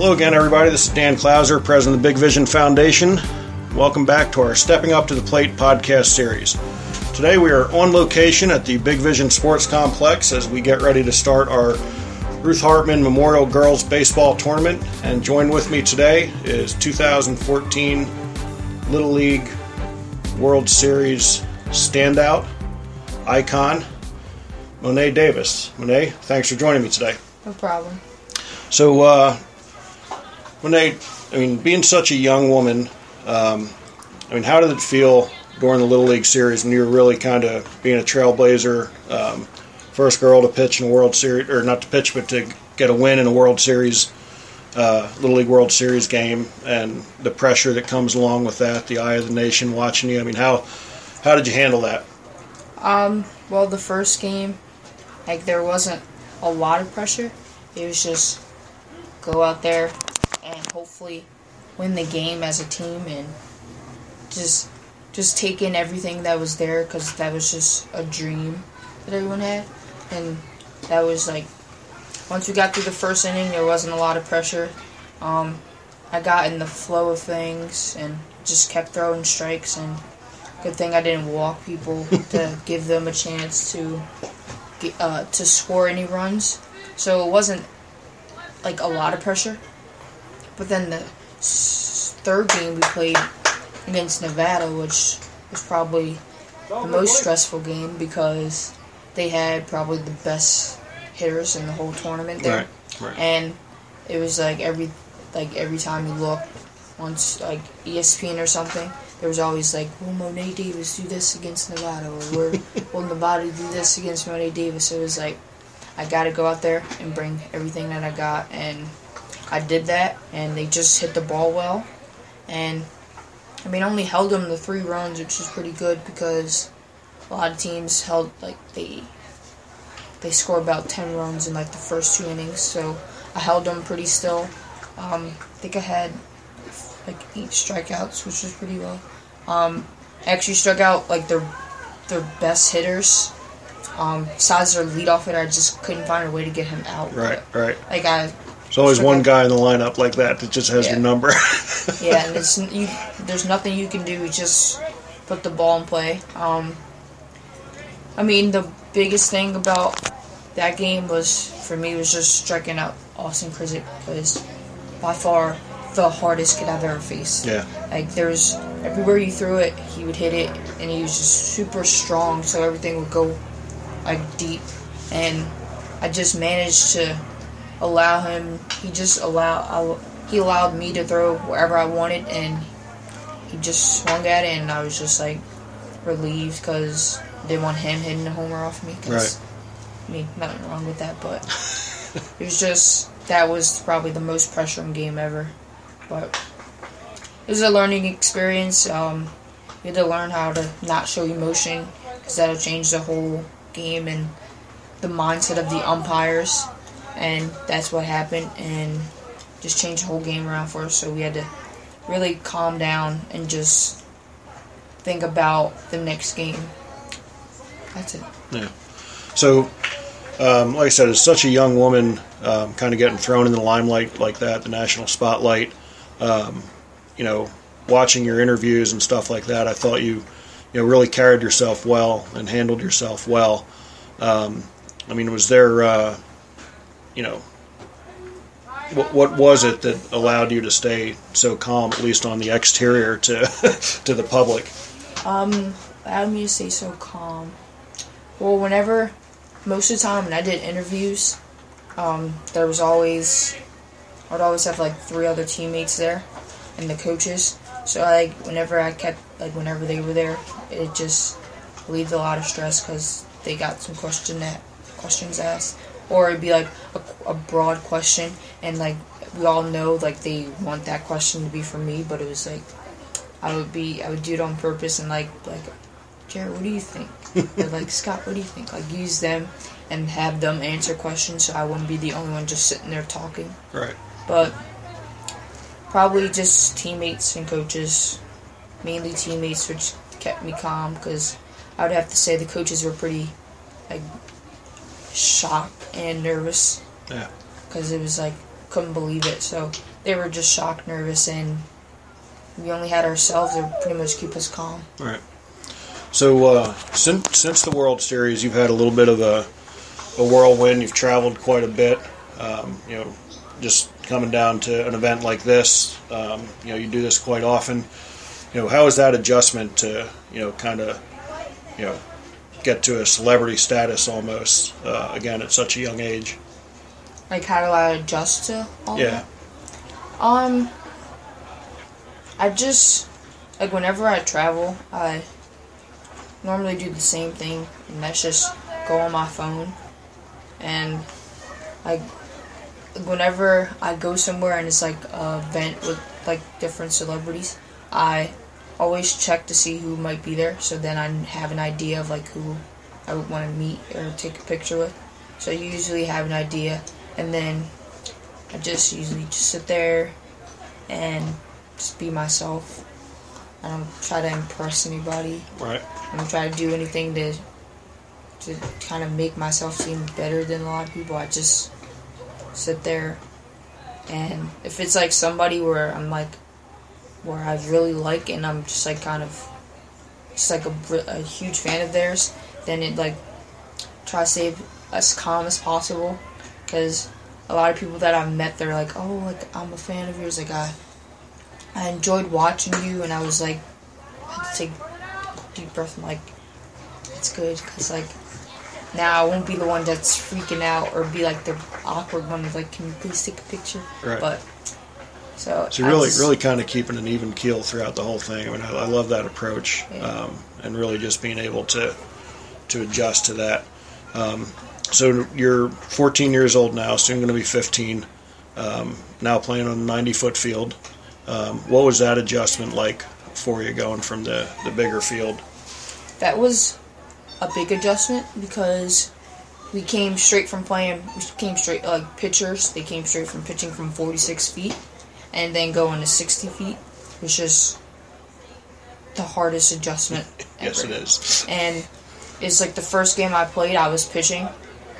Hello again, everybody. This is Dan Klauser, president of the Big Vision Foundation. Welcome back to our Stepping Up to the Plate podcast series. Today we are on location at the Big Vision Sports Complex as we get ready to start our Ruth Hartman Memorial Girls Baseball Tournament. And joined with me today is 2014 Little League World Series standout icon, Mo'ne Davis. Mo'ne, thanks for joining me today. No problem. So, uh, Mo'ne, I mean, being such a young woman, um, I mean, how did it feel during the Little League Series when you were really kind of being a trailblazer, um, first girl to pitch in a World Series, or not to pitch, but to get a win in a World Series, uh, Little League World Series game, and the pressure that comes along with that, the eye of the nation watching you. I mean, how how did you handle that? Um, well, the first game, like there wasn't a lot of pressure. It was just go out there hopefully win the game as a team and just just take in everything that was there because that was just a dream that everyone had, and that was like once we got through the first inning, there wasn't a lot of pressure. Um, I got in the flow of things and just kept throwing strikes and good thing I didn't walk people to give them a chance to get, uh, to score any runs. So it wasn't like a lot of pressure. But then the third game we played against Nevada, which was probably the most stressful game because they had probably the best hitters in the whole tournament there. right. And it was like every like every time you look once like ESPN or something, there was always like, Will Mo'ne Davis do this against Nevada or will, will Nevada do this against Mo'ne Davis? So it was like I gotta go out there and bring everything that I got and I did that and they just hit the ball well. And I mean only held them the three runs which is pretty good because a lot of teams held like they they score about 10 runs in like the first two innings. So i held them pretty still. Um, i think i had like eight strikeouts which was pretty well. um, I actually struck out like their their best hitters. Um, besides their leadoff hitter i just couldn't find a way to get him out. Right, But, right. like i There's always one guy in the lineup like that that just has Yeah. your number. yeah, and it's you. There's nothing you can do. You just put the ball in play. Um, I mean, the biggest thing about that game was for me was just striking out Austin Krizik was by far the hardest kid I've ever faced. yeah, Like there's everywhere you threw it, he would hit it, and he was just super strong. So everything would go like deep, and I just managed to allow him. He just allow I, he allowed me to throw wherever I wanted, and he just swung at it, and I was just like relieved because didn't want him hitting the homer off me. 'cause, I mean, nothing wrong with that, but it was just that was probably the most pressuring game ever. But it was a learning experience. Um, you had to learn how to not show emotion because that'll change the whole game and the mindset of the umpires. And that's what happened, and just changed the whole game around for us. So we had to really calm down and just think about the next game. That's it. yeah. So, um, like I said, as such a young woman, um, kind of getting thrown in the limelight like that, the national spotlight. Um, you know, watching your interviews and stuff like that, I thought you, you know, really carried yourself well and handled yourself well. Um, I mean, was there, uh, you know, what, what was it that allowed you to stay so calm, at least on the exterior, to to the public? Um, allowed me to stay so calm. Well, whenever, most of the time when I did interviews, um, there was always, I'd always have like three other teammates there, and the coaches. So like whenever I kept like whenever they were there, it just relieved a lot of stress because they got some question that questions asked, or it'd be like a, a broad question, and like we all know like they want that question to be for me, but it was like I would be I would do it on purpose and like like Jared, what do you think? or like Scott, what do you think? Like use them and have them answer questions so I wouldn't be the only one just sitting there talking. Right. But probably just teammates and coaches, mainly teammates, which kept me calm because I would have to say the coaches were pretty like shocked and nervous Yeah. because it was like couldn't believe it. So they were just shocked, nervous, and we only had ourselves to pretty much keep us calm. All right. So uh, since since the World Series, you've had a little bit of a, a whirlwind. You've traveled quite a bit. Um, you know, just coming down to an event like this. Um, you know, you do this quite often. You know, how is that adjustment to you know kind of you know get to a celebrity status almost uh, again at such a young age? Like how do I adjust to all Yeah. that? Um, I just like whenever I travel, I normally do the same thing, and that's just go on my phone, and like whenever I go somewhere and it's like a event with like different celebrities, I always check to see who might be there, so then I have an idea of like who I would want to meet or take a picture with. So I usually have an idea, and then I just usually just sit there and just be myself. I don't try to impress anybody. Right. I don't try to do anything to to kind of make myself seem better than a lot of people. I just sit there, and if it's like somebody where I'm like, where I really like, and I'm just like kind of, just like a, a huge fan of theirs, then it like try to stay as calm as possible, because a lot of people that I've met, they're like, oh, like I'm a fan of yours, like I, I enjoyed watching you, and I was like, I had to take a deep breath and like, it's good, because like now I won't be the one that's freaking out or be like the awkward one of like, can you please take a picture? Right. But so So really, just- really kind of keeping an even keel throughout the whole thing. I mean, I, I love that approach, Yeah. um, and really just being able to to adjust to that. Um, so you're 14 years old now, soon going to be 15. Um, now playing on a 90 foot field. Um, what was that adjustment like for you going from the the bigger field? that was a big adjustment because we came straight from playing. We came straight like pitchers. They came straight from pitching from 46 feet, and then going to 60 feet, which is the hardest adjustment. Yes, it is. and it's like the first game I played, I was pitching,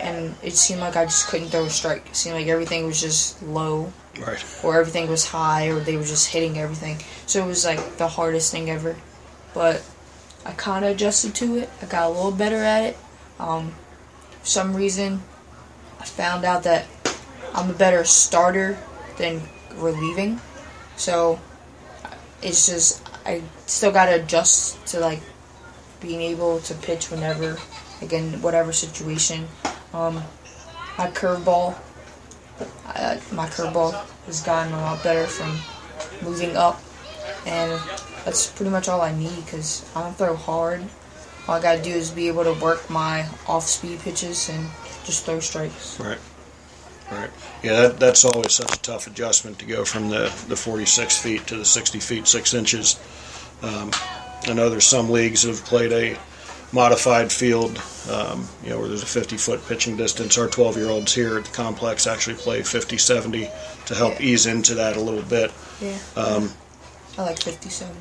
and it seemed like I just couldn't throw a strike. It seemed like everything was just low, Right. or everything was high, or they were just hitting everything. So it was like the hardest thing ever. But I kind of adjusted to it. I got a little better at it. Um, for some reason, I found out that I'm a better starter than relieving. So it's just I still got to adjust to like being able to pitch whenever, again, whatever situation. Um, my curveball, uh, my curveball has gotten a lot better from moving up, and that's pretty much all I need because I don't throw hard. All I gotta do is be able to work my off-speed pitches and just throw strikes. Right. Right. Yeah, that, that's always such a tough adjustment to go from the, the 46 feet to the 60 feet 6 inches. Um, I know there's some leagues that have played a modified field, um, you know, where there's a 50 foot pitching distance. Our 12 year olds here at the complex actually play 50 70 to help Yeah. ease into that a little bit. Yeah. Um, I like 50 70.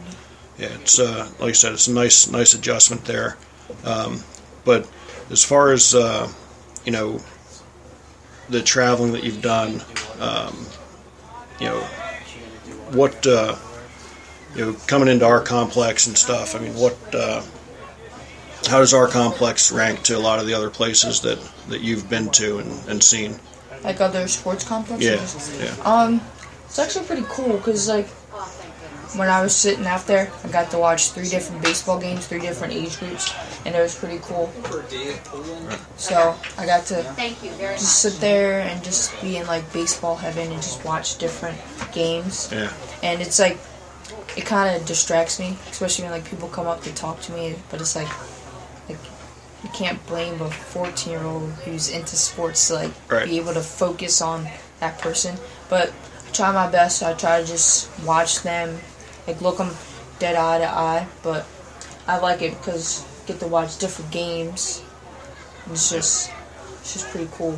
yeah, it's uh, like I said, it's a nice nice adjustment there. Um, but as far as uh, you know, the traveling that you've done, um, you know, what uh, you know, coming into our complex and stuff. I mean, what uh, how does our complex rank to a lot of the other places that that you've been to and, and seen? Like other sports complexes? Yeah, yeah, Um, it's actually pretty cool because like when I was sitting out there, I got to watch three different baseball games, three different age groups, and it was pretty cool. So I got to Thank you very just sit there and just be in like baseball heaven and just watch different games. yeah, And it's like it kind of distracts me, especially when like people come up to talk to me. But it's like like you can't blame a 14 year old who's into sports to like Right. be able to focus on that person. But I try my best. I try to just watch them, like look them dead eye to eye. But I like it because I get to watch different games. It's just it's just pretty cool.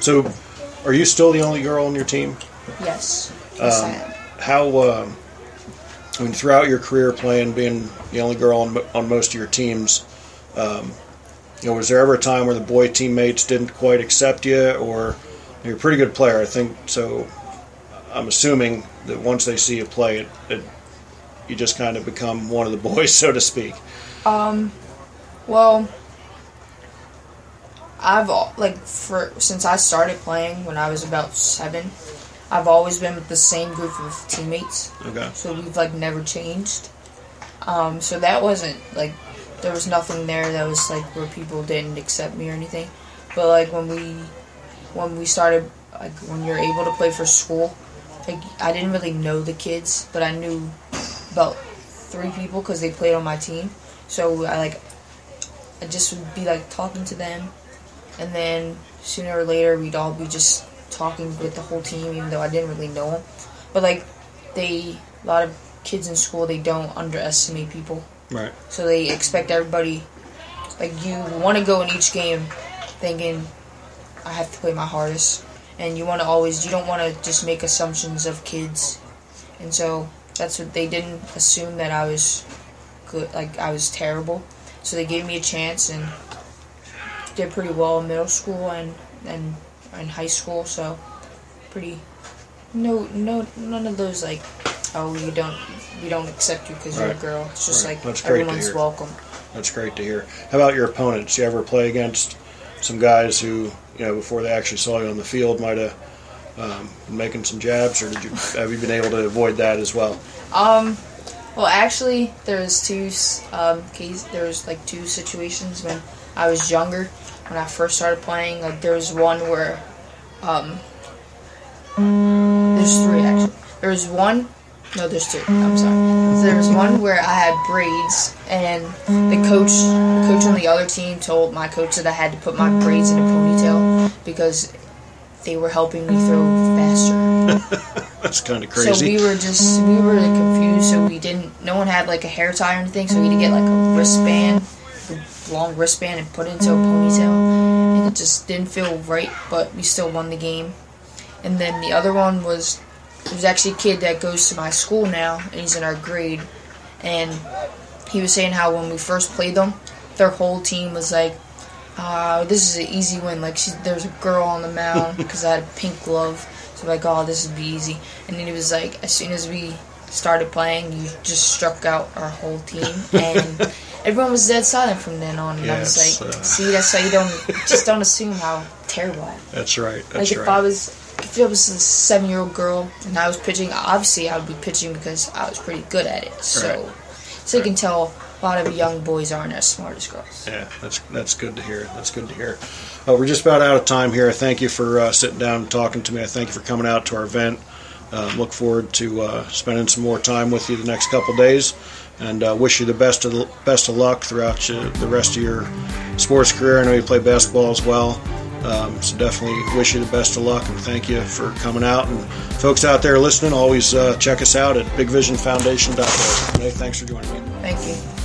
So, are you still the only girl on your team? Yes. Yes, I Um, am. how um, I mean throughout your career playing, being the only girl on, on most of your teams, um, you know, was there ever a time where the boy teammates didn't quite accept you, or You're a pretty good player, I think. So I'm assuming that once they see you play, it, it you just kind of become one of the boys, so to speak. Um, well, I've like for since I started playing when I was about seven, I've always been with the same group of teammates. Okay. So we've like never changed. Um, so that wasn't like there was nothing there that was like where people didn't accept me or anything. But like when we when we started like when you're able to play for school, like I didn't really know the kids, but I knew about three people because they played on my team. So I like I just would be like talking to them, and then sooner or later we'd all be just talking with the whole team, even though I didn't really know them. But like they a lot of kids in school they don't underestimate people. Right. So they expect everybody, like you want to go in each game thinking, I have to play my hardest, and you want to always you don't want to just make assumptions of kids, and so that's what they didn't assume that I was good, like I was terrible, so they gave me a chance and did pretty well in middle school and and in high school, so pretty no no none of those like oh you don't we don't accept you because you're a girl. It's just Right. like That's great to everyone's welcome. That's great to hear. How about your opponents? You ever play against some guys who, you know, before they actually saw you on the field, might have um, been making some jabs, or did you have you been able to avoid that as well? Um, well, actually, there's two um, case. There was like two situations when I was younger, when I first started playing. Like there was one where, um, there's three actually. There was one. No, there's two. I'm sorry. There was one where I had braids, and the coach, the coach on the other team, told my coach that I had to put my braids in a ponytail because they were helping me throw faster. That's kind of crazy. So we were just we were like, confused. So we didn't. No one had like a hair tie or anything. So we had to get like a wristband, a long wristband, and put it into a ponytail. And it just didn't feel right. But we still won the game. And then the other one was there's actually a kid that goes to my school now, and he's in our grade. And he was saying how when we first played them, their whole team was like, uh, "This is an easy win." Like she, there was a girl on the mound because I had a pink glove. So like, oh, this would be easy. And then he was like, as soon as we started playing, you just struck out our whole team, and everyone was dead silent from then on. And I was like, uh, see, that's why you don't just don't assume how terrible I am. That's right. Like That's if right. I was, if it was a seven-year-old girl and I was pitching, obviously I would be pitching because I was pretty good at it. So, Right. so you can tell a lot of young boys aren't as smart as girls. Yeah, that's that's good to hear. That's good to hear. Uh, we're just about out of time here. Thank you for uh, sitting down and talking to me. I thank you for coming out to our event. Um, look forward to uh, spending some more time with you the next couple days, and uh, wish you the best of best of luck throughout the rest of your sports career. I know you play basketball as well, um, so definitely wish you the best of luck and thank you for coming out. And folks out there listening, always uh, check us out at BigVisionFoundation.org. Renee, thanks for joining me. Thank you.